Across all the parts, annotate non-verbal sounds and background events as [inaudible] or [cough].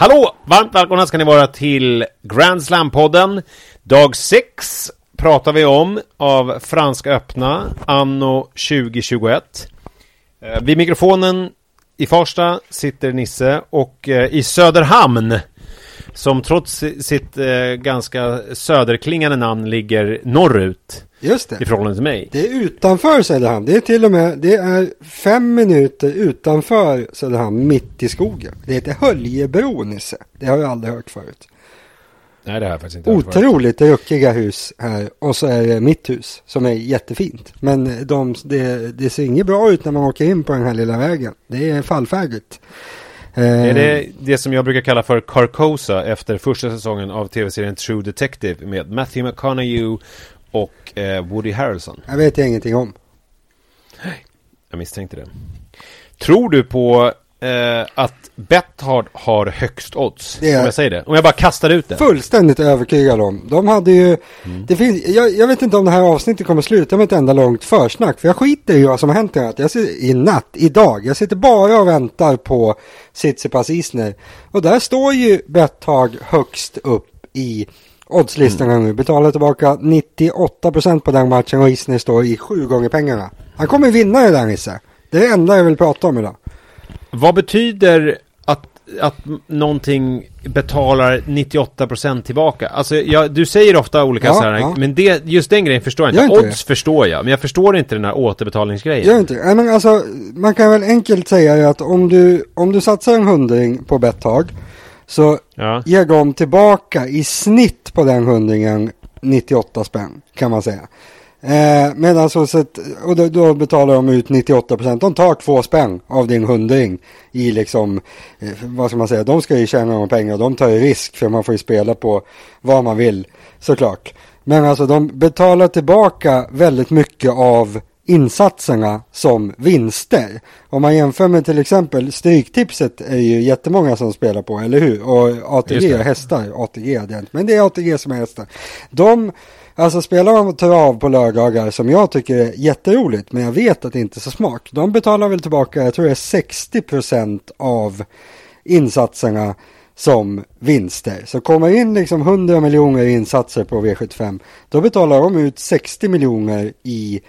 Hallå! Varmt välkomna ska ni vara till Grand Slam-podden. Dag 6 pratar vi om av Franska öppna anno 2021. Eh, vid mikrofonen i Farsta sitter Nisse och eh, i Söderhamn som trots sitt eh, ganska söderklingande namn ligger norrut Just det. i förhållande till mig. Det är utanför Söderhamn. Det är till och med det är fem minuter utanför Söderhamn, mitt i skogen. Det heter Höljebro, Nisse. Det har jag aldrig hört förut. Nej, det har jag faktiskt inte hört. Otroligt ruckiga hus här. Och så är det mitt hus som är jättefint. Men de, det, det ser inget bra ut när man åker in på den här lilla vägen. Det är fallfärdigt. Eh, Är det det som jag brukar kalla för Carcosa efter första säsongen av tv-serien True Detective med Matthew McConaughey och eh, Woody Harrelson? Jag vet ingenting om. Jag misstänkte det. Tror du på eh, att Betthard har högst odds? Det är- Om jag säger det. Om jag bara kastar ut det. Fullständigt övertygad om. De hade ju, det finns, jag, jag vet inte om det här avsnittet kommer sluta med ett enda långt försnack. För jag skiter i vad som har hänt i natt. Jag sitter, i natt, idag. Jag sitter bara och väntar på Tsitsipas Isner. Och där står ju Betthag högst upp i oddslistorna nu. Betalar tillbaka 98% på den matchen och Isner står i sju gånger pengarna. Han kommer vinna det där Nisse. Det är det enda jag vill prata om idag. Vad betyder att, att någonting betalar 98% tillbaka? Alltså, jag, du säger ofta olika Ja, så här, ja. men det, just den grejen förstår jag inte. inte Odds förstår jag, men jag förstår inte den här återbetalningsgrejen. Gör inte det? Men alltså, man kan väl enkelt säga att om du, om du satsar en hundring på Betthag så Ja. ger de tillbaka i snitt på den hundringen 98 spänn kan man säga. Eh, medan så sett, och då, då betalar de ut 98 procent. De tar två spänn av din hundring i liksom, eh, vad ska man säga, de ska ju tjäna några pengar och de tar ju risk för man får ju spela på vad man vill såklart. Men alltså de betalar tillbaka väldigt mycket av insatserna som vinster. Om man jämför med till exempel Stryktipset är ju jättemånga som spelar på, eller hur? Och ATG det. är hästar, ATG är det inte, men det är ATG som är hästar. De, alltså spelar man trav på lördagar som jag tycker är jätteroligt, men jag vet att det inte är så smart. De betalar väl tillbaka, jag tror det är 60% av insatserna som vinster. Så kommer in liksom 100 miljoner insatser på V75, då betalar de ut 60 miljoner i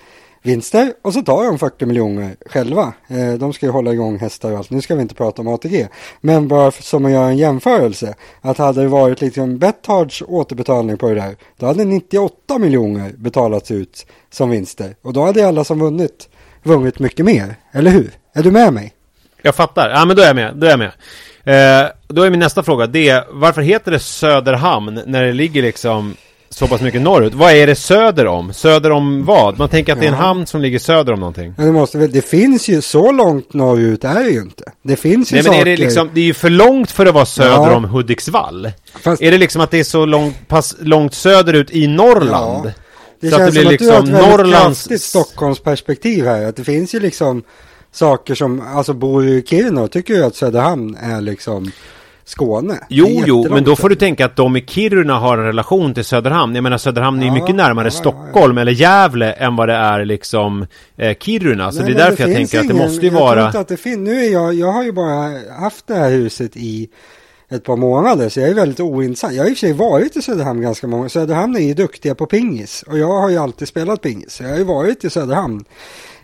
vinster och så tar de 40 miljoner själva. Eh, de ska ju hålla igång hästar och allt. Nu ska vi inte prata om ATG. Men bara som att göra en jämförelse. Att hade det varit liksom Bethards återbetalning på det där. Då hade 98 miljoner betalats ut som vinster. Och då hade alla som vunnit vunnit mycket mer. Eller hur? Är du med mig? Jag fattar. Ja, men då är jag med. Då är jag med. Eh, då är min nästa fråga, det är varför heter det Söderhamn när det ligger liksom så pass mycket norrut? Vad är det söder om? Söder om vad? Man tänker att det är en Ja. hamn som ligger söder om någonting. Men det, måste väl, det finns ju så långt norrut är det ju inte. Det finns ju Nej men saker. är det liksom, det är ju för långt för att vara söder Ja. om Hudiksvall. Fast- Är det liksom att det är så långt, pass långt söderut i Norrland? Ja. Det så att det känns blir som att du har liksom ett Norrlands... kraftigt Stockholmsperspektiv här. Att det finns ju liksom saker som, alltså bor du i Kiruna och tycker ju att Söderhamn är liksom Skåne. Det Jo, jo, men då får du tänka att de i Kiruna har en relation till Söderhamn. Jag menar Söderhamn är ju Ja, mycket närmare ja, ja, Stockholm eller Gävle än vad det är liksom eh, Kiruna. Så Nej, det är därför jag finns tänker att det ingen- måste ju jag vara... inte att det finns, nu är jag, jag har ju bara haft det här huset i ett par månader så jag är väldigt oinsatt. Jag har i och för sig varit i Söderhamn ganska många. Söderhamn är ju duktiga på pingis och jag har ju alltid spelat pingis. Så jag har ju varit i Söderhamn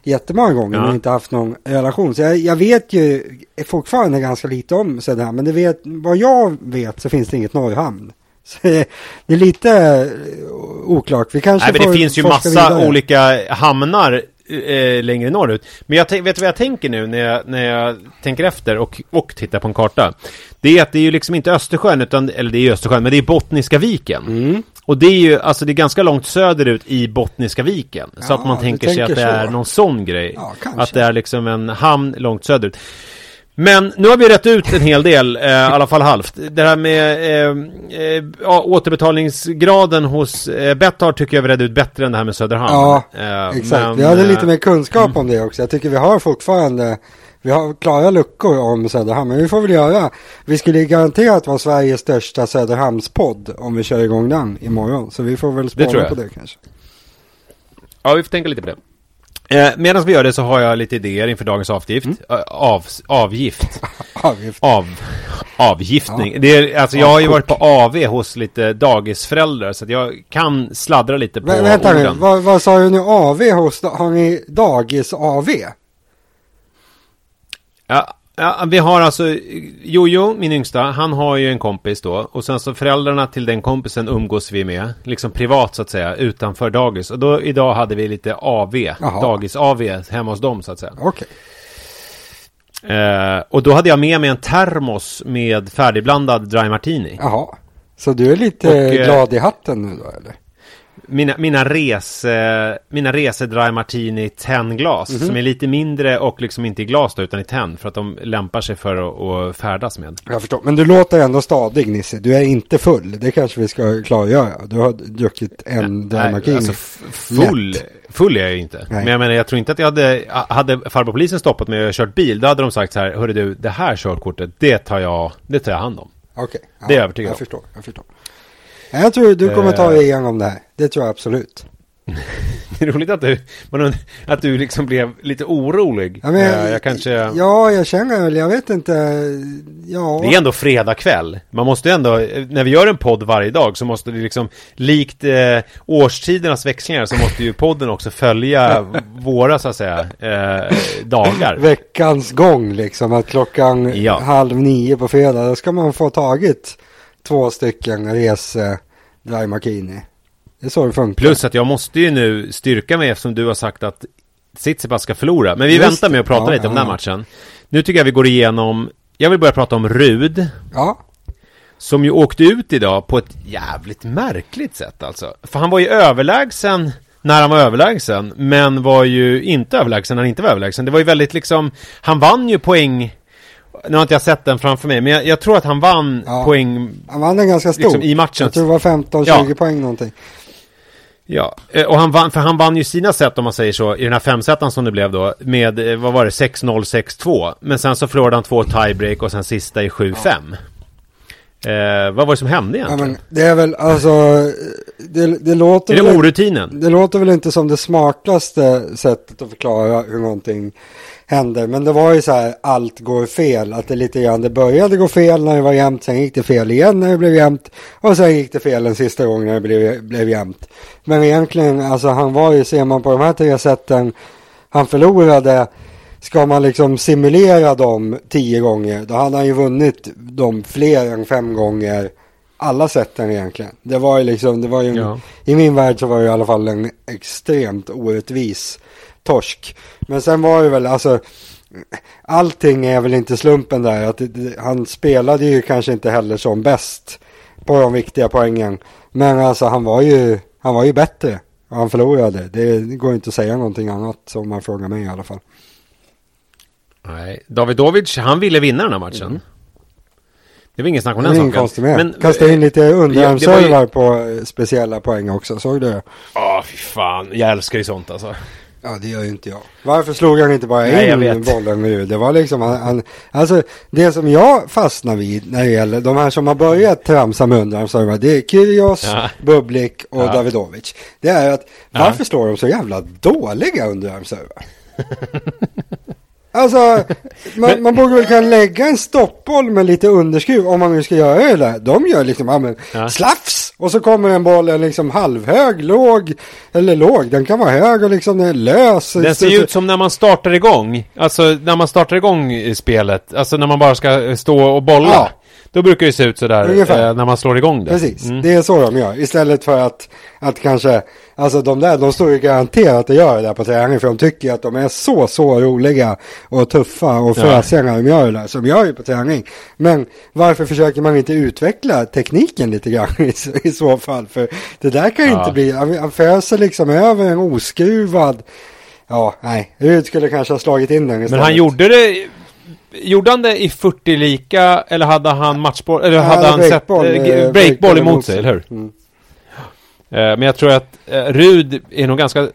jättemånga gånger Ja. men inte haft någon relation. Så jag, jag vet ju fortfarande ganska lite om Söderhamn men det vet, vad jag vet så finns det inget Norrhamn. [laughs] Så det är lite eh, oklart. Vi kanske Nej, men det får finns ju massa vidare. olika hamnar eh, längre norrut. Men jag vet vad jag tänker nu när jag, när jag tänker efter och, och tittar på en karta? Det är att det är ju liksom inte Östersjön, utan, eller det är Östersjön, men det är Bottniska viken. Mm. Och det är ju, alltså det är ganska långt söderut i Bottniska viken. så Ja, att man tänker sig att det är så. någon sån grej. Ja, att det är liksom en hamn långt söderut. Men nu har vi rätt ut en hel del, eh, i alla fall halvt. Det här med eh, eh, återbetalningsgraden hos eh, Betthard tycker jag vi redde ut bättre än det här med Söderhamn. Ja, Eh, Exakt, men, vi hade eh, lite mer kunskap om det också. Jag tycker vi har fortfarande, vi har klara luckor om Söderhamn, men vi får väl göra. Vi skulle garanterat vara Sveriges största Söderhamnspodd om vi kör igång den imorgon. Så vi får väl jag. på det kanske. Ja, vi får tänka lite på det. Eh, Medan vi gör det så har jag lite idéer inför dagens avgift. Mm. Eh, Av, avgift. [laughs] Avgift. Av, avgiftning. Ja. Det är, alltså jag har ju varit på AV hos lite dagisföräldrar så att jag kan sladdra lite på Vä vänta nu, orden. vad, vad sa du nu AV hos, har ni dagis-AV? Ja, ja, vi har alltså Jojo, min yngsta, han har ju en kompis då och sen så föräldrarna till den kompisen umgås vi med, liksom privat så att säga, utanför dagis. Och då idag hade vi lite AV, dagis-AV hemma hos dem så att säga. Okej. Eh, och då hade jag med mig en termos med färdigblandad dry martini. Jaha. Så du är lite Och, eh, glad i hatten nu då eller? Mina, mina rese, mina rese dry martini tennglas Mhm. som är lite mindre och liksom inte i glas då, utan i tenn för att de lämpar sig för att, färdas med. Jag förstår. Men du låter ändå stadig Nisse. Du är inte full. Det kanske vi ska klargöra. Du har druckit en dry Nej, martini. alltså full, full är jag ju inte. Nej. Men jag menar, jag tror inte att jag hade, hade farbror polisen stoppat mig och kört bil, då hade de sagt så här, hörru du, det här körkortet, det tar jag, det tar jag hand om. Okej. Det är jag övertygad jag om. Förstår, jag förstår. Jag tror du kommer ta Eh. dig igenom det här. Det tror jag absolut. [laughs] Det är roligt att du, att du liksom blev lite orolig. Ja, men, Eh, jag kanske... ja, jag känner väl, jag vet inte. Ja, Det är ändå fredag kväll. Man måste ändå, när vi gör en podd varje dag så måste det liksom, likt eh, årstidernas växlingar så måste ju podden också följa våra så att säga eh, dagar. [laughs] veckans gång liksom. Att klockan Ja. halv nio på fredag, då ska man få tagit två stycken rese dry martini. Det är så det funkar. Plus att jag måste ju nu styrka mig eftersom du har sagt att Tsitsipas ska förlora. Men vi Just väntar med att prata. Ja, lite om ja, den här matchen. Nu tycker jag vi går igenom, jag vill börja prata om Rud. Ja, Som ju åkte ut idag på ett jävligt märkligt sätt alltså. För han var ju överlägsen när han var överlägsen, men var ju inte överlägsen när han inte var överlägsen. Det var ju väldigt liksom, han vann ju poäng, nu har inte jag sett den framför mig, men jag, jag tror att han vann Ja. poäng, han vann den ganska stor. Liksom i matchen. Jag tror det var 15-20 Ja. poäng någonting. ja, eh, och han vann, för han vann ju sina set om man säger så, i den här femsetan som det blev då, med, eh, vad var det, 6-0, 6-2. Men sen så förlorade han två tiebreak och sen sista i 7-5. Eh, vad var det som hände Ja, egentligen? men det är väl alltså, det, det låter är det väl, orutinen? det låter väl inte som det smartaste sättet att förklara hur någonting händer. Men det var ju så här, allt går fel. Att det lite grann, det började gå fel när det var jämnt, sen gick det fel igen när det blev jämnt. Och sen gick det fel den sista gången när det blev, blev jämnt. Men egentligen, alltså han var ju, ser man på de här tre sätten, han förlorade. Ska man liksom simulera dem tio gånger, då hade han ju vunnit dem fler än fem gånger. Alla sätten egentligen. Det var ju liksom, det var ju, Ja. i min värld så var det i alla fall en extremt orättvis torsk. Men sen var det väl, alltså, allting är väl inte slumpen där. Att det, han spelade ju kanske inte heller som bäst på de viktiga poängen. Men alltså han var ju, han var ju bättre. Han förlorade. Det går inte att säga någonting annat om man frågar mig i alla fall. Nej, Davidovic, han ville vinna den här matchen. Det var ingen snack om den saken. konstigt med. Men, Kasta in lite ja, var underarmsservar ju- på eh, speciella poäng också. Såg du? Ja, fy fan. Jag älskar ju sånt alltså. Ja, det gör ju inte jag. Varför slog han inte bara Nej, in bollen nu? Det var liksom, han, han, alltså det som jag fastnar vid när det gäller de här som har börjat tramsa med underarmsservar, det är Kyrgios, Ja. Bublik och Ja. Davidovic. Det är att Ja. varför slår de så jävla dåliga underarmsservar? [laughs] Alltså, man, man borde väl kunna lägga en stoppboll med lite underskruv om man nu ska göra det där. De gör liksom, ja men, Ja. slafs! Och så kommer en boll en liksom halvhög, låg, eller låg, den kan vara hög och liksom den är lös. Den ser ju ut som när man startar igång. Alltså när man startar igång i spelet. Alltså när man bara ska stå och bolla. Ja. Då brukar det se ut sådär Ungefär. eh, när man slår igång det. Precis, Mm. det är så de gör. Istället för att, att kanske, alltså de där, de står ju garanterat och gör det där på träning för de tycker att de är så, så roliga och tuffa och fräsiga när de gör det där. De gör ju på träning. Men varför försöker man inte utveckla tekniken lite grann [laughs] i, så- i så fall? För det där kan ju Ja. inte bli, han föser liksom över en oskruvad, ja, nej, Rud skulle kanske ha slagit in den Men istället. han gjorde det... Gjorde han det i 40 lika eller hade han matchboll, eller hade han sett breakboll, eh, eh, breakboll emot sig, eller hur? Mm. Eh, men jag tror att Rud är nog ganska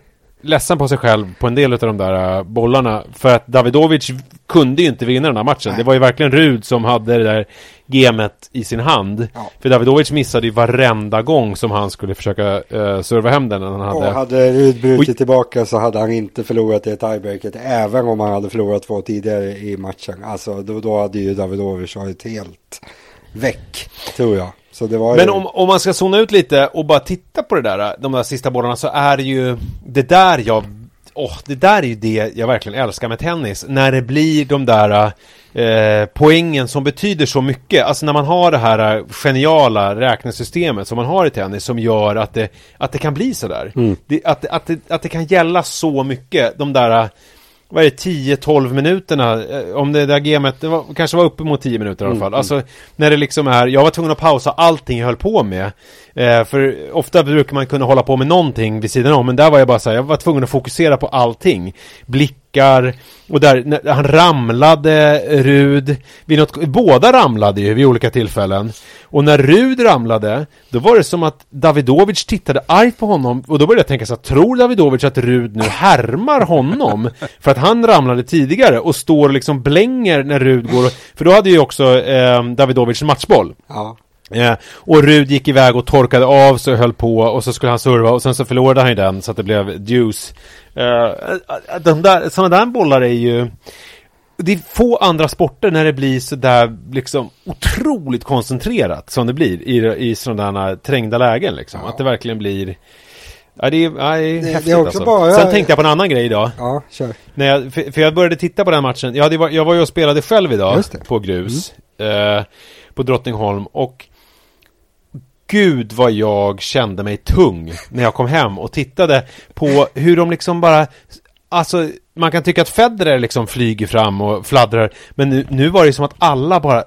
ledsen på sig själv på en del av de där uh, bollarna. För att Davidovic kunde ju inte vinna den här matchen. Nej. Det var ju verkligen Rud som hade det där gemet i sin hand. Ja. För Davidovic missade ju varenda gång som han skulle försöka uh, serva hem den. Han hade... Och hade Rud brutit Oj. tillbaka så hade han inte förlorat i tiebreaket även om han hade förlorat två tidigare i matchen. Alltså då, då hade ju Davidovic varit helt väck, tror jag. Så det var Men ju... om, om man ska zona ut lite och bara titta på det där, de där sista bollarna så är det ju det där jag Åh, det där är ju det jag verkligen älskar med tennis. När det blir de där eh, poängen som betyder så mycket. Alltså när man har det här eh, geniala räknesystemet som man har i tennis som gör att det, att det kan bli sådär. Det, att, att, det, att det kan gälla så mycket. De där vad är det, 10-12 minuterna, eh, om det där gamet, det var, kanske var uppemot 10 minuter i alla fall. Alltså, när det liksom är, jag var tvungen att pausa allting jag höll på med. Eh, för ofta brukar man kunna hålla på med någonting vid sidan om, men där var jag bara så här, jag var tvungen att fokusera på allting. Blickar, och där, han ramlade, eh, Rud, vid något, båda ramlade ju vid olika tillfällen. Och när Rud ramlade, då var det som att Davidovic tittade argt på honom och då började jag tänka så att tror Davidovic att Rud nu härmar honom? [laughs] för att han ramlade tidigare och står liksom blänger när Rud går För då hade ju också eh, Davidovic matchboll. Ja. Eh, och Rud gick iväg och torkade av sig och höll på och så skulle han serva och sen så förlorade han ju den så att det blev deuce. Eh, de där, sådana där bollar är ju det är få andra sporter när det blir så där liksom otroligt koncentrerat som det blir i, i sådana trängda lägen liksom. Ja. Att det verkligen blir Ja det är, ja, det är det är häftigt också alltså. bara- Sen tänkte jag på en annan grej idag. Ja, kör. När jag, för, för jag började titta på den matchen. Jag, hade, var- jag var ju och spelade själv idag det. Mm. på grus. Eh, på Drottningholm. Och Gud vad jag kände mig tung när jag kom hem och tittade på hur de liksom bara Alltså man kan tycka att Federer liksom flyger fram och fladdrar Men nu, nu var det som att alla bara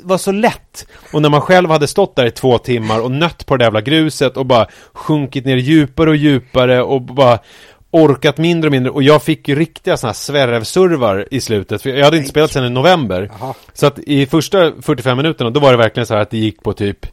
var så lätt. Och när man själv hade stått där i två timmar och nött på det jävla gruset och bara sjunkit ner djupare och djupare och bara orkat mindre och mindre. Och jag fick ju riktiga sådana här svärvsurvar i slutet för jag hade inte spelat sedan i november. Jaha. Så att i första 45 minuterna då var det verkligen så här att det gick på typ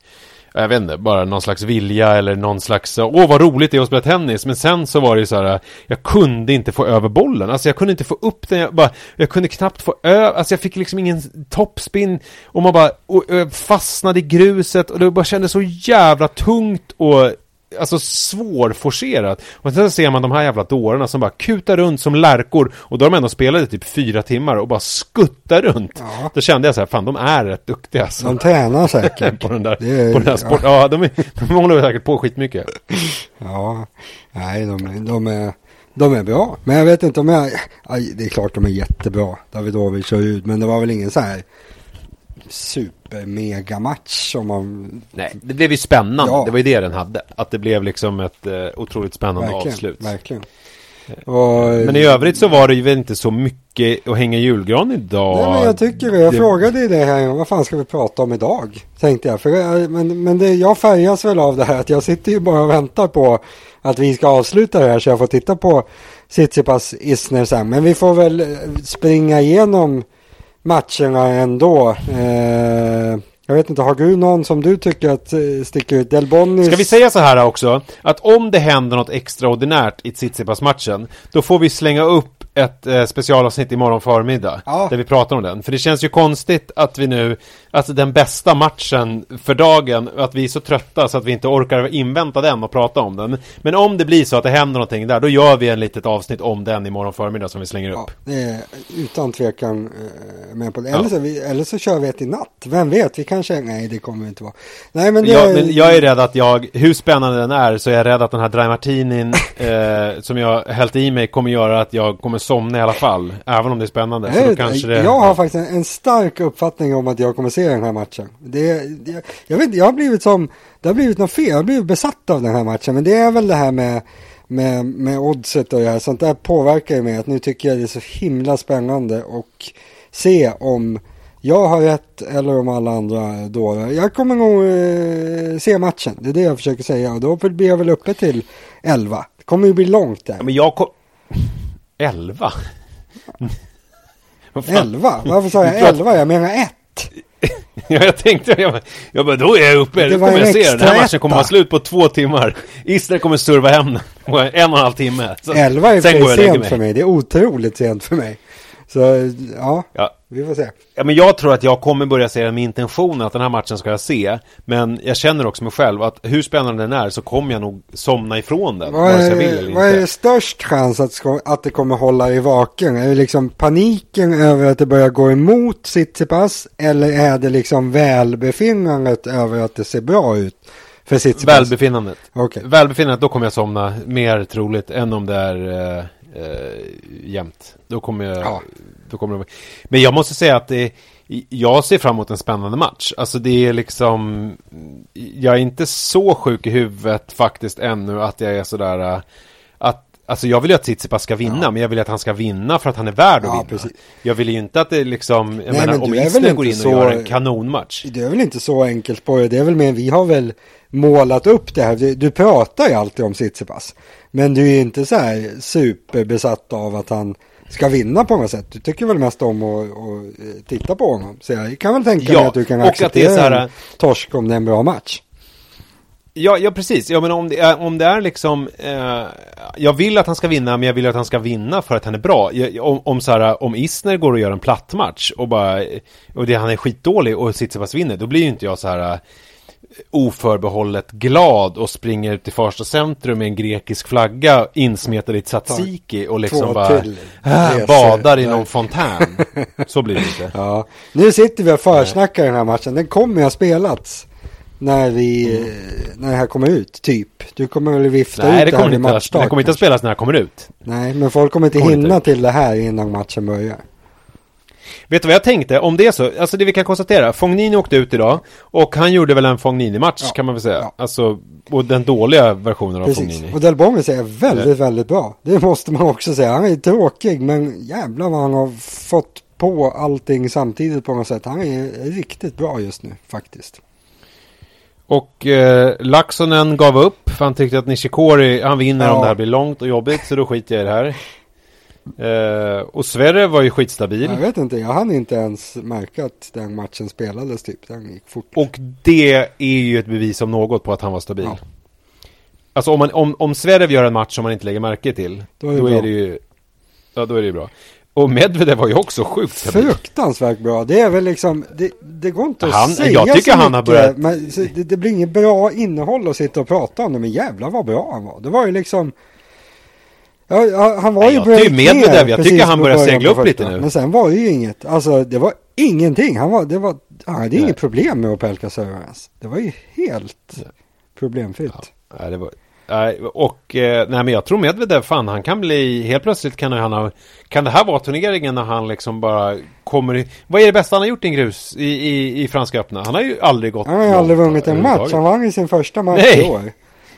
jag vet inte, bara någon slags vilja eller någon slags Åh vad roligt det är att spela tennis. Men sen så var det ju så här Jag kunde inte få över bollen. Alltså jag kunde inte få upp den. Jag, bara, jag kunde knappt få över Alltså jag fick liksom ingen toppspin Och man bara och, och fastnade i gruset. Och det bara kändes så jävla tungt och Alltså svårforcerat Och sen ser man de här jävla dårarna som bara kutar runt som lärkor Och då har de ändå spelat i typ fyra timmar och bara skuttar runt Ja. Då kände jag så här, fan de är rätt duktiga alltså De tränar säkert. [laughs] på den där, är- på den där sport. Ja, de, är, de håller säkert på skitmycket. Ja, nej de, är- de, är, de är bra. Men jag vet inte om jag... Aj, det är klart de är jättebra. Davidovic och Rud. Men det var väl ingen så här super-mega-match om man... Nej, det blev ju spännande. Ja. Det var ju det den hade. Att det blev liksom ett eh, otroligt spännande Verkligen, avslut. verkligen. Och, Men i övrigt så var det ju inte så mycket att hänga julgran idag. Nej men jag tycker det. Jag det- frågade ju det här. Vad fan ska vi prata om idag? Tänkte jag. För, jag- men men det, jag färgas väl av det här. Att jag sitter ju bara och väntar på att vi ska avsluta det här. Så jag får titta på Tsitsipas Isner sen. Men vi får väl eh, springa igenom matcherna ändå. Eh, jag vet inte, har du någon som du tycker att eh, sticker ut? Del Bonnis? Ska vi säga så här också, att om det händer något extraordinärt i Tsitsipas-matchen, då får vi slänga upp ett eh, specialavsnitt imorgon förmiddag. Ja. Där vi pratar om den. För det känns ju konstigt att vi nu, alltså den bästa matchen för dagen, att vi är så trötta så att vi inte orkar invänta den och prata om den. Men om det blir så att det händer någonting där, då gör vi en litet avsnitt om den imorgon förmiddag som vi slänger upp. Ja, är utan tvekan eh, med på det. Ja. Eller, så, vi, eller så kör vi ett i natt. Vem vet, vi kanske... Nej, det kommer inte vara. Nej, men det... Jag, men jag är rädd att jag, hur spännande den är, så är jag rädd att den här dry martinin [laughs] eh, som jag hällt i mig kommer göra att jag kommer somna i alla fall. Även om det är spännande. Så då jag, kanske det... jag har faktiskt en, en stark uppfattning om att jag kommer se den här matchen. Det, det, jag vet jag har blivit som... Det har blivit något fel. Jag har blivit besatt av den här matchen. Men det är väl det här med, med, med oddset och det här. Sånt där påverkar ju mig. Att nu tycker jag det är så himla spännande. Och se om jag har rätt eller om alla andra dårar. Jag kommer nog eh, se matchen. Det är det jag försöker säga. Och då blir jag väl uppe till 11. Det kommer ju bli långt där. Ja, men jag kom... 11? Vad fan? 11? Varför sa jag 11? Jag menar 1. [laughs] ja, jag tänkte, jag jag bara, då är jag uppe, Det var kommer jag se den. Här matchen kommer vara slut på två timmar. Isner kommer serva hem den på en och en halv timme. Så, Elva är sen för sent mig. för mig. Det är otroligt sent för mig. Så ja, Ja. Vi får se. Ja, men jag tror att jag kommer börja se den med intentionen att den här matchen ska jag se. Men jag känner också mig själv att hur spännande den är så kommer jag nog somna ifrån den. Vad vill är, vad är inte. störst chans att, att det kommer hålla i vaken? Är det liksom paniken över att det börjar gå emot Tsitsipas? Eller är det liksom välbefinnandet över att det ser bra ut för Tsitsipas? Välbefinnandet. Okej. Välbefinnandet, då kommer jag somna mer troligt än om det är eh, eh, jämnt. Då kommer jag... Ja. Då kommer det... Men jag måste säga att det, jag ser fram emot en spännande match. Alltså det är liksom... Jag är inte så sjuk i huvudet faktiskt ännu att jag är sådär... eh, Att, alltså jag vill ju att Tsitsipas ska vinna, Ja. men jag vill att han ska vinna för att han är värd att Ja, vinna. precis. Jag vill ju inte att det liksom... Jag Nej, menar, men om Isner inte går in och så- gör en kanonmatch. Det är väl inte så enkelt på det. Det är väl mer, vi har väl målat upp det här. Du, du pratar ju alltid om Tsitsipas. Men du är inte så här superbesatt av att han ska vinna på något sätt. Du tycker väl mest om att, att eh, titta på honom. Så jag kan väl tänka Ja, mig att du kan och att det är acceptera här- en torsk om det är en bra match. Ja, ja precis. Ja, men om det är, om det är liksom... Eh, jag vill att han ska vinna, men jag vill att han ska vinna för att han är bra. Jag, om, om, så här, om Isner går och gör en platt match och bara... Och det, han är skitdålig och Tsitsipas vinner, då blir ju inte jag så här... eh, oförbehållet glad och springer ut till första centrum med en grekisk flagga insmetad i tzatziki och liksom Två bara äh, badar i Nej. någon fontän. Så blir det inte. [laughs] Ja, nu sitter vi och försnackar den här matchen. Den kommer ju ha spelats när vi, Mm. när det här kommer ut, typ. Du kommer väl vifta Nej, ut det det här kommer vid inte, matchstart. det kommer inte att spelas när det kommer ut. Nej, men folk kommer inte Kommer inte hinna ut. till det här innan matchen börjar. Vet du vad jag tänkte? Om det är så, alltså det vi kan konstatera, Fognini åkte ut idag och han gjorde väl en Fognini-match Ja, kan man väl säga. ja. Alltså, och den dåliga versionen av Precis. Fognini. Och Del är väldigt, väldigt bra. Det måste man också säga. Han är tråkig, men jävlar vad han har fått på allting samtidigt på något sätt. Han är riktigt bra just nu, faktiskt. Och eh, Laxonen gav upp, för han tyckte att Nishikori, han vinner om Ja. det här blir långt och jobbigt, så då skiter jag i det här. Eh, och Sverre var ju skitstabil. Jag vet inte, jag hann inte ens märka att den matchen spelades typ. Den gick fort. Och det är ju ett bevis om något på att han var stabil. Ja. Alltså om, man, om, om Zverev gör en match som man inte lägger märke till, Då då är är, det ju... Ja, då är det ju bra. Och Medvedev var ju också sjukt stabil. Fruktansvärt bra. Det är väl liksom, det, det går inte att Han- säga jag tycker så han har mycket, börjat- Men det, det blir inget bra innehåll att sitta och prata om det. Men jävlar vad bra han var. Det var ju liksom... Ja, ja, han var Nej, ju jag break Medvedev, ner jag tycker han med börjar segla upp lite nu. Men sen var det ju inget. Alltså det var ingenting. Han var, det var, han hade Nej. inget problem med Opelka server ens. Det var ju helt problemfritt. Nej, det var... Nej, och eh, nej men jag tror Medvedev, fan han kan bli, helt plötsligt kan han ha, kan det här vara turneringen när han liksom bara kommer i, vad är det bästa han har gjort i en grus i, i, i Franska öppna? Han har ju aldrig gått Han har ju aldrig vunnit en match. Han vann ju sin första match Nej. i år.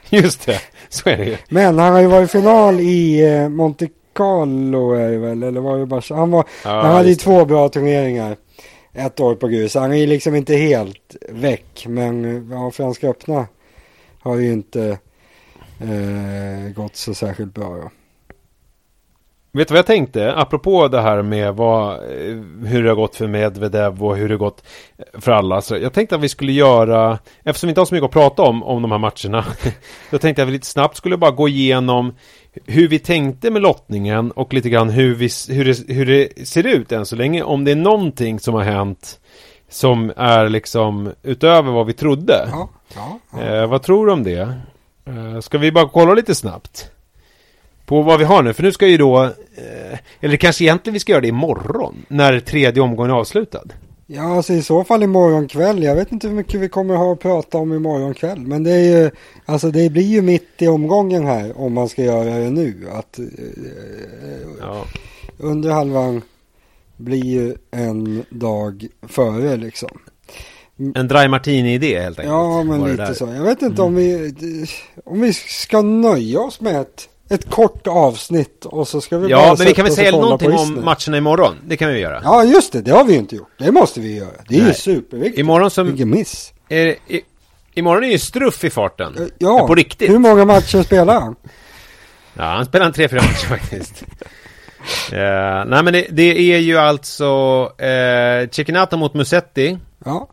[laughs] Just det, så är det ju. Men han har ju varit i final i eh, Monte Carlo är det väl, eller var det bara? Han, var, Ja, han hade ju två bra turneringar ett år på grus. Han är ju liksom inte helt väck, men eh, ja, Franska öppna har ju inte eh, gått så särskilt bra. Då. Vet du vad jag tänkte? Apropå det här med vad, eh, hur det har gått för Medvedev och hur det har gått för alla. Så jag tänkte att vi skulle göra, eftersom vi inte har så mycket att prata om, om de här matcherna. [laughs] Då tänkte jag att vi lite snabbt skulle bara gå igenom hur vi tänkte med lottningen och lite grann hur, vi, hur, det, hur det ser ut än så länge. Om det är någonting som har hänt som är liksom utöver vad vi trodde. Ja, ja, ja. Eh, vad tror du om det? Eh, ska vi bara kolla lite snabbt? På vad vi har nu, för nu ska ju då eh, Eller kanske egentligen vi ska göra det imorgon När tredje omgången är avslutad ja, alltså i så fall imorgon kväll. Jag vet inte hur mycket vi kommer ha att prata om imorgon kväll. Men det är ju, alltså det blir ju mitt i omgången här om man ska göra det nu. Att eh, ja. under halvan blir ju en dag före liksom. En dry martini-idé helt enkelt Ja, men lite så. Jag vet inte om vi om vi ska nöja oss med ett, ett kort avsnitt och så ska vi bara Ja, men vi kan väl säga någonting om matcherna imorgon Det kan vi göra Ja, just det. Det har vi ju inte gjort. Det måste vi göra. Det är ju Nej. superviktigt. Imorgon som Vilken miss. är, i, Imorgon är ju Struff i farten Eh, Ja, På riktigt hur många matcher spelar han? Ja, han spelar en tre, fyra matcher [laughs] faktiskt. Eh, nej, men det, det är ju alltså uh, Cecchinata mot Musetti. Ja.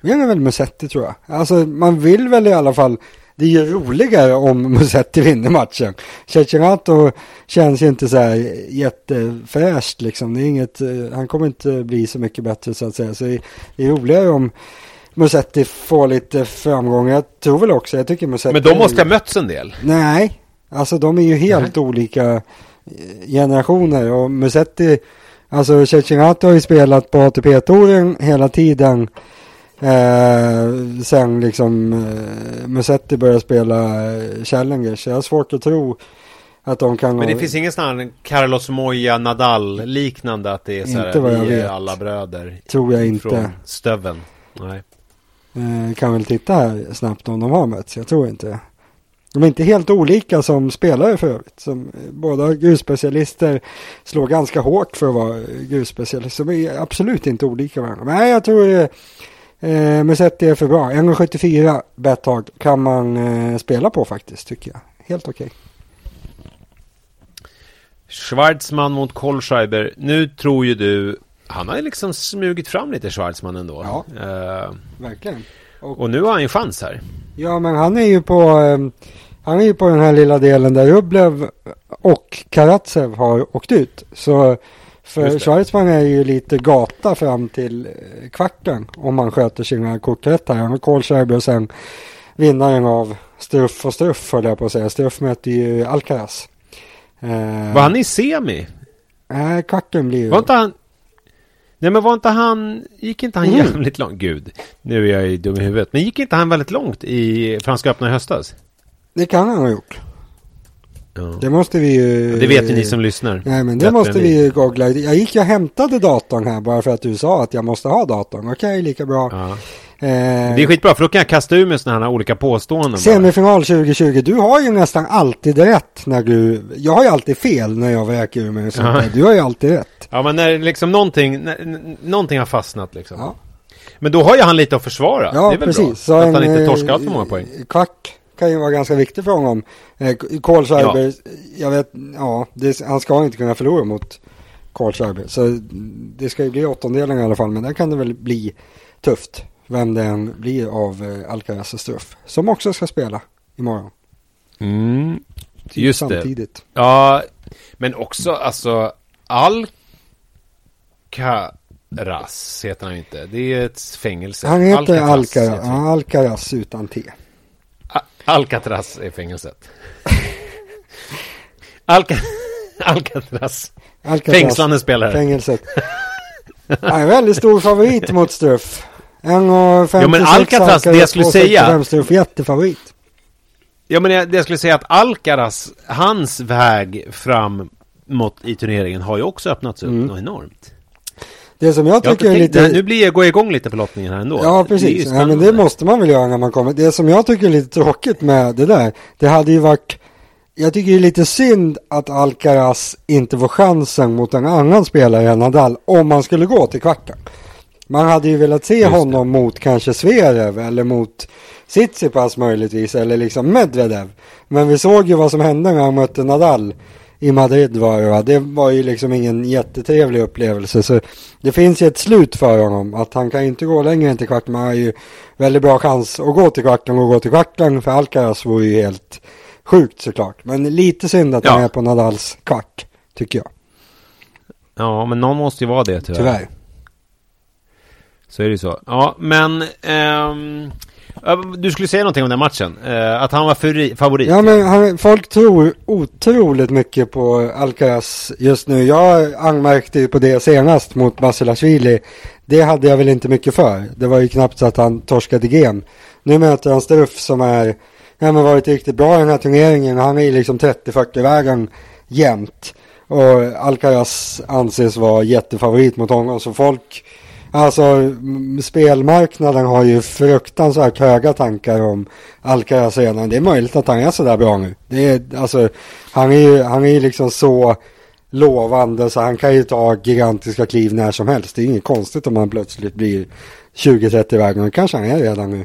Vinner väl Musetti tror jag. Alltså man vill väl i alla fall. Det är ju roligare om Musetti vinner matchen. Cecinato känns ju inte så här jättefräscht liksom. Det är inget, eh, han kommer inte bli så mycket bättre så att säga. Så det är roligare om Musetti får lite framgång. Jag tror väl också, jag tycker Musetti... Men de måste ha mötts en del. Nej, alltså de är ju helt Nej. olika eh, generationer och Musetti, alltså Cecinato har ju spelat på ATP-touren hela tiden. Eh, sen liksom eh, Musetti började spela eh, Challenger så jag har svårt att tro att de kan... Men det finns ingen sån här Carlos Moya Nadal liknande att det är så här, vi är alla bröder. Tror jag inte. Från stöven. Nej. Eh, kan väl titta här snabbt om de har mötts. Jag tror inte det. De är inte helt olika som spelare för övrigt. Som båda grusspecialister slår ganska hårt för att vara grusspecialister. De är absolut inte olika varandra. Men jag tror eh, Musetti är för bra. 1,74 betthard kan man eh, spela på faktiskt tycker jag. Helt okej. Okay. Schwarzman mot Kohlschreiber. Nu tror ju du han har ju liksom smugit fram lite Schwarzman ändå. Ja, uh, verkligen. Och, och, nu har han ju chans här. Ja, men han är ju på um, han är ju på den här lilla delen där Rublev och Karatsev har åkt ut. Så för Schwarzman är ju lite gata fram till eh, kvarten om man sköter sina kort rätt här. Han har Kohlschreiber och sen vinnaren av Struff och Struff höll jag på att säga. Struff möter ju Alcaraz. Uh, Var han i semi? Nej, uh, kvarten blir ju... Var inte han... Nej men var inte han, gick inte han mm. jävligt långt? Gud, nu är jag ju dum i huvudet. Men gick inte han väldigt långt i Franska öppna i höstas? Det kan han ha gjort. Ja. Det måste vi ju... Det vet ju ni som lyssnar. Nej men det måste vi ju googla. Jag gick och hämtade datorn här bara för att du sa att jag måste ha datorn. Okej, okay, lika bra. Ja. Eh, det är skitbra för då kan jag kasta ur mig sådana här olika påståenden. Semifinal 2020, du har ju nästan alltid rätt när du, jag har ju alltid fel när jag vräker ur mig sånt ja. Du har ju alltid rätt. Ja men när liksom någonting, när, någonting har fastnat liksom. Ja. Men då har ju han lite att försvara. Ja, det är väl precis. bra. Så att en, han inte torskar allt för många poäng. Kvart kan ju vara ganska viktig för honom. Eh, Carl Schreiber, ja. jag vet, ja, det, han ska inte kunna förlora mot Carl Schreiber. Så det ska ju bli åttondelar i alla fall, men där kan det väl bli tufft vem det än blir av eh, Alcaraz och Struff. Som också ska spela imorgon. Mm, just Samtidigt. det. Ja, men också alltså Alcaraz heter han inte. Det är ett fängelse. Han heter Alcaraz, heter Alcaraz utan T. Alcatraz är fängelset. Alca Alcatraz. Alcatraz. Fängslande spelare. Fängelset. Är en väldigt stor favorit mot Struff. 1,56 ja, men Alcatraz, det jag skulle säga. Jättefavorit. Ja men det jag skulle säga att Alcaraz, hans väg framåt i turneringen har ju också öppnats upp mm. något enormt. Det som jag tycker jag är lite... Nu blir jag, går jag igång lite på lottningen här ändå. Ja, precis. Ja, men det måste man väl göra när man kommer. Det som jag tycker är lite tråkigt med det där, det hade ju varit... Jag tycker det är lite synd att Alcaraz inte får chansen mot en annan spelare än Nadal om man skulle gå till kvarten. Man hade ju velat se Just honom det. mot kanske Zverev eller mot Tsitsipas möjligtvis eller liksom Medvedev. Men vi såg ju vad som hände när han mötte Nadal i Madrid var det va? Det var ju liksom ingen jättetrevlig upplevelse så det finns ju ett slut för honom att han kan inte gå längre än till kvarten men han har ju väldigt bra chans att gå till kvarten och gå till kvarten för Alcaraz vore ju helt sjukt såklart. Men lite synd att ja. han är på Nadals kvart tycker jag. Ja men någon måste ju vara det tyvärr. Tyvärr. Så är det ju så. Ja, men... Ehm, du skulle säga någonting om den matchen. Eh, att han var favorit. Ja, men han, folk tror otroligt mycket på Alcaraz just nu. Jag anmärkte ju på det senast mot Basilashvili. Det hade jag väl inte mycket för. Det var ju knappt så att han torskade gem. Nu möter han Struff som är... Ja, men varit riktigt bra i den här turneringen. Han är ju liksom 30-40 vägen jämt. Och Alcaraz anses vara jättefavorit mot honom. Så folk Alltså spelmarknaden har ju fruktansvärt höga tankar om Alcaraz redan. Det är möjligt att han är sådär bra nu. Det är, alltså, han är ju han är liksom så lovande så han kan ju ta gigantiska kliv när som helst. Det är inget konstigt om han plötsligt blir 20-30 vägen. Det kanske han är redan nu.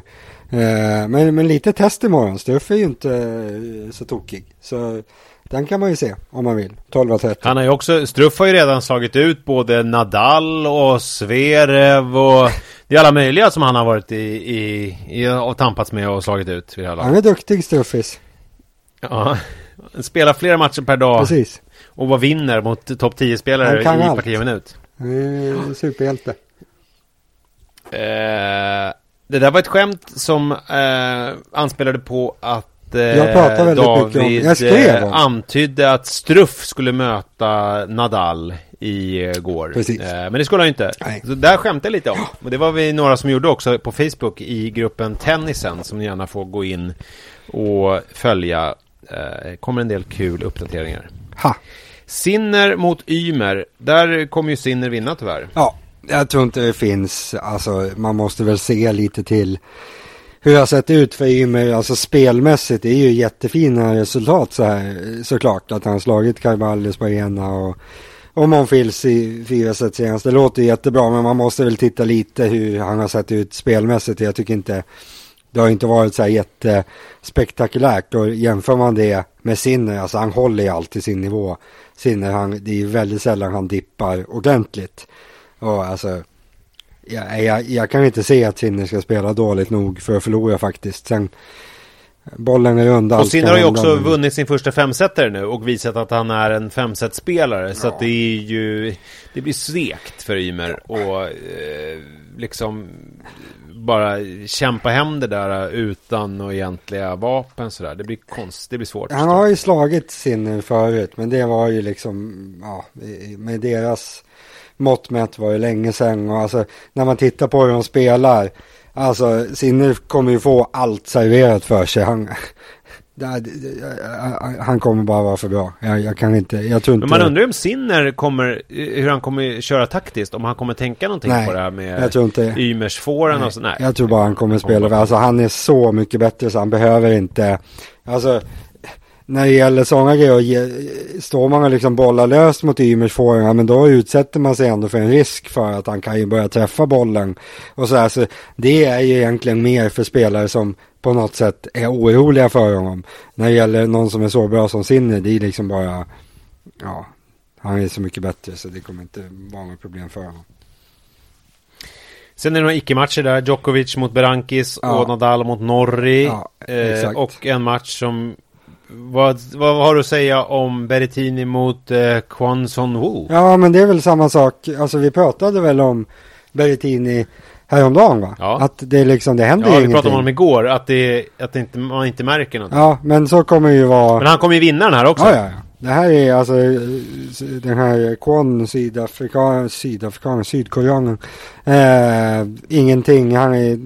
Eh, men, men lite test imorgon. Stuff är ju inte eh, så tokig. Så den kan man ju se om man vill. 12.30. Han har ju också, Struff har ju redan slagit ut både Nadal och Zverev och [laughs] det är alla möjliga som han har varit i, i, i och tampats med och slagit ut Han är duktig Struffis. Ja, [laughs] spelar flera matcher per dag Precis. och vad vinner mot topp 10-spelare Han i allt. parti och minut. Han är superhjälte. Eh, det där var ett skämt som eh, anspelade på att eh, Jag pratar väldigt mycket om- David jag skrev eh, om. antydde att Struff skulle möta Nadal i eh, går. Precis. Eh, men det skulle han inte. Nej. Så där skämtade jag lite om. Och det var vi några som gjorde också på Facebook i gruppen Tennisen som ni gärna får gå in och följa. Eh, kommer en del kul uppdateringar. Ha. Sinner mot Ymer. Där kommer ju Sinner vinna tyvärr. Ja, jag tror inte det finns, alltså man måste väl se lite till hur det har sett ut för Ymer, alltså spelmässigt, det är ju jättefina resultat så här, såklart, att han har slagit Carvalho på ena och, och Monfils i fyra set senast. Det låter jättebra, men man måste väl titta lite hur han har sett ut spelmässigt. Jag tycker inte, det har inte varit så här jättespektakulärt och jämför man det med Sinner, alltså han håller ju alltid sin nivå. Sinner, han, det är ju väldigt sällan han dippar ordentligt. Och alltså, jag, jag, jag kan inte se att Sinner ska spela dåligt nog för att förlora faktiskt. Sen, bollen är rund. Och Sinner har ju också men- vunnit sin första femsetare nu och visat att han är en femsetspelare. Så att det är ju... Det blir segt för Ymer och eh, liksom bara kämpa hem det där utan några egentliga vapen sådär. Det blir konst, det blir svårt. Han har ju slagit Sinner förut, men det var ju liksom, ja, med deras mått mätt var det länge sedan. Och alltså, när man tittar på hur de spelar, alltså Sinner kommer ju få allt serverat för sig. Han, [laughs] han kommer bara vara för bra. Jag, jag kan inte, jag tror inte... Men man undrar ju om Sinner kommer, hur han kommer köra taktiskt. Om han kommer tänka någonting Nej, på det här med jag tror inte... Ymers fåren och så. Nej. Jag tror bara han kommer spela. Alltså han är så mycket bättre så han behöver inte. Alltså när det gäller sådana grejer. Står man och liksom bollar löst mot Ymers ja, men då utsätter man sig ändå för en risk för att han kan ju börja träffa bollen. Och så här, så det är ju egentligen mer för spelare som på något sätt är oroliga för honom. När det gäller någon som är så bra som Sinner, det är liksom bara, ja, han är så mycket bättre så det kommer inte vara något problem för honom. Sen är det några icke-matcher där. Djokovic mot Berankis Ja. och Nadal mot Norri. Ja, eh, och en match som... Vad, vad har du att säga om Berrettini mot eh, Kwon Son Woo? Ja, men det är väl samma sak. Alltså vi pratade väl om Berrettini häromdagen va? Ja. Att det liksom, det händer Ja, ju vi ingenting. pratade om honom igår. Att, det, att det inte, man inte märker något. Ja, men så kommer ju vara. Men han kommer ju vinna den här också. Ja, ja, ja. Det här är alltså den här Kwon, sydafrikan, sydafrikan, sydkoreanen. Eh, ingenting. Han, är,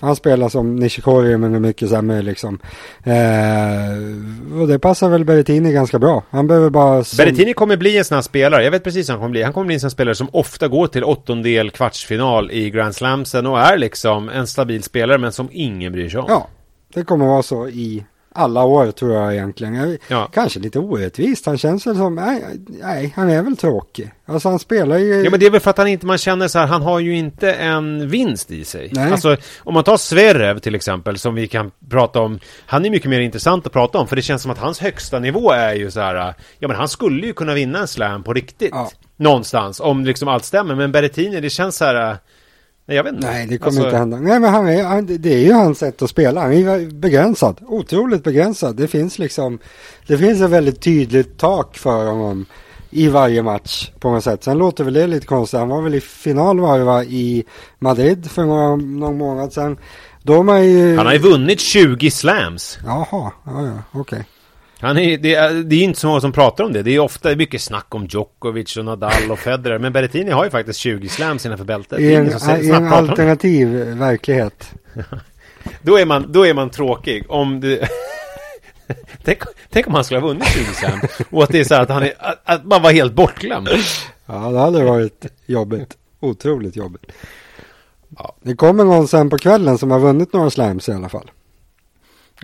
han spelar som Nishikori men är mycket sämre liksom. Eh, och det passar väl Berrettini ganska bra. Han behöver bara... som- Berrettini kommer bli en sån här spelare. Jag vet precis hur han kommer bli. Han kommer bli en sån här spelare som ofta går till åttondel, kvartsfinal i Grand Slamsen och är liksom en stabil spelare men som ingen bryr sig om. Ja, det kommer vara så i alla år tror jag egentligen. Ja. Kanske lite orättvist. Han känns väl som, nej, nej, han är väl tråkig. Alltså han spelar ju... Ja men det är väl för att han inte, man känner så här, han har ju inte en vinst i sig. Nej. Alltså om man tar Zverev till exempel, som vi kan prata om. Han är mycket mer intressant att prata om, för det känns som att hans högsta nivå är ju så här, ja men han skulle ju kunna vinna en slam på riktigt. Ja. Någonstans, om liksom allt stämmer. Men Berrettini, det känns så här, nej jag vet inte. Nej, det kommer Alltså, inte hända. Nej, men han är, han, det är ju hans sätt att spela. Han är begränsad. Otroligt begränsad. Det finns liksom, det finns ett väldigt tydligt tak för honom i varje match på något sätt. Sen låter väl det lite konstigt. Han var väl i final var i Madrid för några, någon månad sedan. Ju... Han har ju vunnit 20 slams. Jaha, ja, ja, okej. Han är, det, är, det är inte så många som pratar om det. Det är ofta mycket snack om Djokovic och Nadal och Federer. Men Berrettini har ju faktiskt 20 slams innanför bältet. I en, i en alternativ verklighet. [laughs] Då är man, då är man tråkig. Om du... [laughs] tänk, tänk om han skulle ha vunnit 20 slam. Och att det är så här att han är, att, att man var helt bortglömd. Ja, det hade varit jobbigt. Otroligt jobbigt. Ja. Det kommer någon sen på kvällen som har vunnit några slams i alla fall.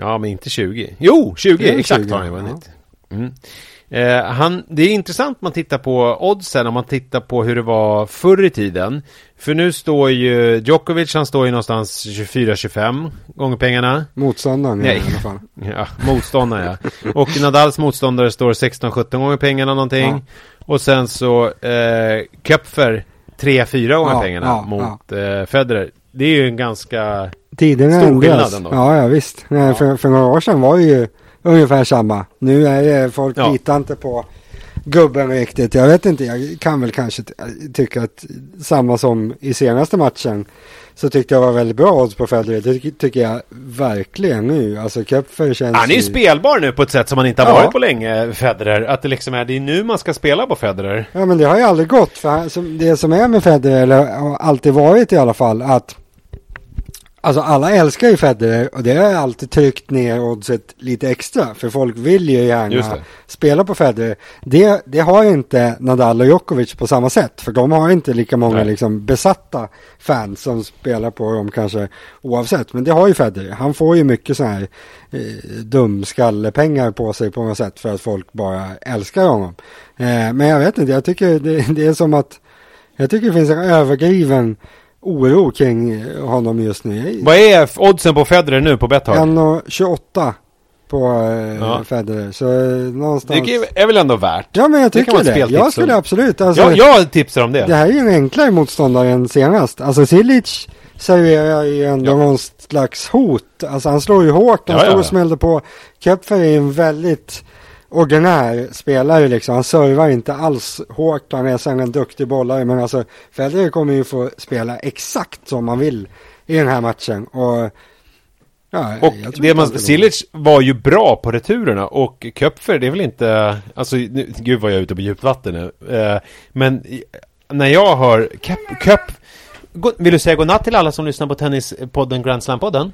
Ja, men inte 20. Jo, 20! Det är Exakt 20, har han vunnit. Mm. Eh, han, det är intressant man tittar på oddsen om man tittar på hur det var förr i tiden. För nu står ju Djokovic, han står ju någonstans 24-25 gånger pengarna. Motståndaren Nej. i alla fall. [laughs] Ja, motståndare ja. Och Nadals motståndare står 16-17 gånger pengarna någonting. Ja. Och sen så eh, Köpfer 3-4 gånger Ja, pengarna ja, mot Eh, Federer. Det är ju en ganska... Tiderna Stor ändras. skillnad ändå. Ja, ja visst. Nej, För, för några år sedan var det ju ungefär samma. Nu är det, folk Ja. litar inte på gubben riktigt. Jag vet inte, jag kan väl kanske ty- tycka att samma som i senaste matchen så tyckte jag var väldigt bra odds på Federer. Det ty- tycker jag verkligen nu. Alltså Köpfer känns Han är ju spelbar nu på ett sätt som han inte har Ja. varit på länge, Federer. Att det liksom är, det är nu man ska spela på Federer. Ja men det har ju aldrig gått. För det som är med Federer, eller har alltid varit i alla fall, att Alltså alla älskar ju Federer och det har alltid tryckt ner oddset lite extra. För folk vill ju gärna spela på Federer. Det, det har inte Nadal och Djokovic på samma sätt. För de har inte lika många Nej. liksom besatta fans som spelar på dem kanske oavsett. Men det har ju Federer. Han får ju mycket så här eh, dumskallepengar på sig på något sätt för att folk bara älskar honom. Eh, men jag vet inte, jag tycker det, det är som att jag tycker det finns en överdriven oro kring honom just nu. Vad är oddsen på Federer nu på Betthard? 1,28 på eh, Ja. Federer. Så eh, någonstans. Det är väl ändå värt? Ja men jag det tycker det. speltips Jag skulle absolut. Alltså, Ja, jag tipsar om det. Det här är ju en enklare motståndare än senast. Alltså Silic serverar ju ändå Ja. någon slags hot. Alltså han slår ju hårt, han Ja, slår ja, och smällde på. Kepfer är en väldigt ordinär spelare liksom. Han servar inte alls hårt. Han är sen en duktig bollare. Men alltså Federer kommer ju få spela exakt som man vill i den här matchen. Och, ja, Och det man. Silic var ju bra på returerna och Köpfer, det är väl inte, alltså nu, gud vad jag är ute på djupt vatten nu. Eh, men när jag hör Köp, Köp, vill du säga godnatt till alla som lyssnar på Tennispodden Grand Slam-podden?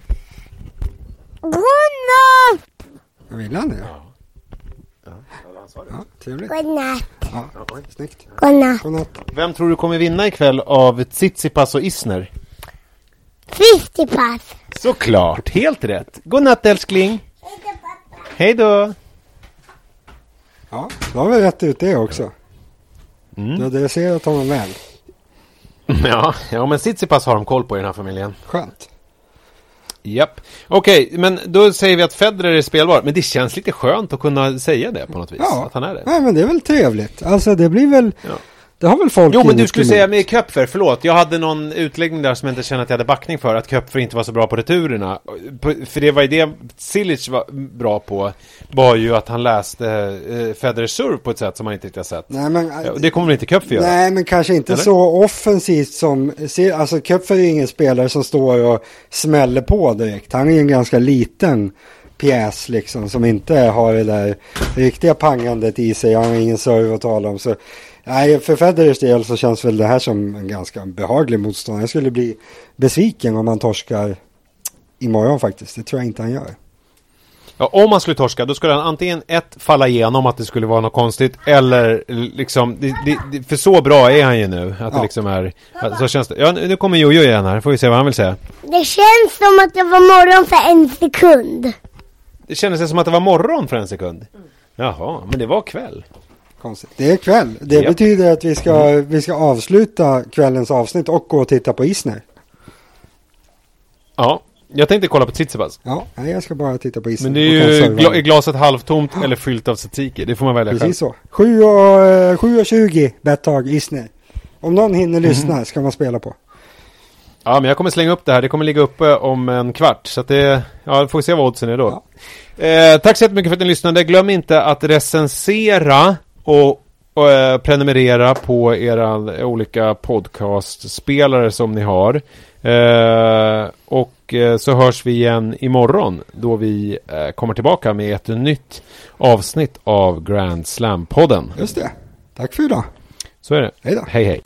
Godnatt! Vill han det? Ja, trevligt. Godnatt. Ja, snyggt. Godnatt. Godnatt. Vem tror du kommer vinna ikväll av Tsitsipas och Isner? Fistipass. Såklart, helt rätt. Godnatt älskling. Hej då. Ja, då har vi rätt ut det också. Mm. Du har dresserat honom väl. Ja, ja, men Tsitsipas har de koll på i den här familjen. Skönt. Japp. Okej, men då säger vi att Federer är spelbar. Men det känns lite skönt att kunna säga det på något vis. Ja, Att han är det. Nej, men det är väl trevligt. Alltså det blir väl, Ja. Det har väl folk Jo, men du skulle emot. säga med Köpfer, förlåt. Jag hade någon utläggning där som jag inte kände att jag hade backning för. Att Köpfer inte var så bra på returerna. För det var ju det Silic var bra på. Var ju att han läste eh, Federers serve på ett sätt som man inte riktigt har sett. Nej, men, Det kommer väl inte Köpfer göra? nej, men kanske inte Eller? så offensivt som, alltså Köpfer är ingen spelare som står och smäller på direkt. Han är ju en ganska liten pjäs liksom som inte har det där riktiga pangandet i sig. Han har ingen serve att tala om. Så, nej, för Federers del så känns väl det här som en ganska behaglig motståndare. Jag skulle bli besviken om han torskar imorgon faktiskt. Det tror jag inte han gör. Ja, om han skulle torska, då skulle han antingen ett, falla igenom att det skulle vara något konstigt, eller liksom, det, det, det, för så bra är han ju nu, att det Ja. liksom är, så känns det. Ja, nu nu kommer Jojo igen här, får vi se vad han vill säga. Det känns som att det var morgon för en sekund. Det kändes som att det var morgon för en sekund. Jaha, men det var kväll. Konstigt. Det är kväll. Det Japp. betyder att vi ska, vi ska avsluta kvällens avsnitt och gå och titta på Isner. Ja, jag tänkte kolla på Tsitsipas. Ja, nej, jag ska bara titta på Isner. Men det är ju, gla, är glaset halvtomt eller fyllt av tzatziki? Det får man välja Precis själv. så. 7 och, eh, 7 och 20 bettag Isner. Om någon hinner Mhm. lyssna ska man spela på. Ja, men jag kommer slänga upp det här. Det kommer ligga uppe om en kvart. Så att det, ja, får vi se vad oddsen är då. Eh, tack så jättemycket för att ni lyssnade. Glöm inte att recensera och, och eh, prenumerera på era olika podcastspelare som ni har. Eh, och eh, så hörs vi igen imorgon då vi eh, kommer tillbaka med ett nytt avsnitt av Grand Slam-podden. Just det. Tack för idag. Så är det. Hej då. Hej hej.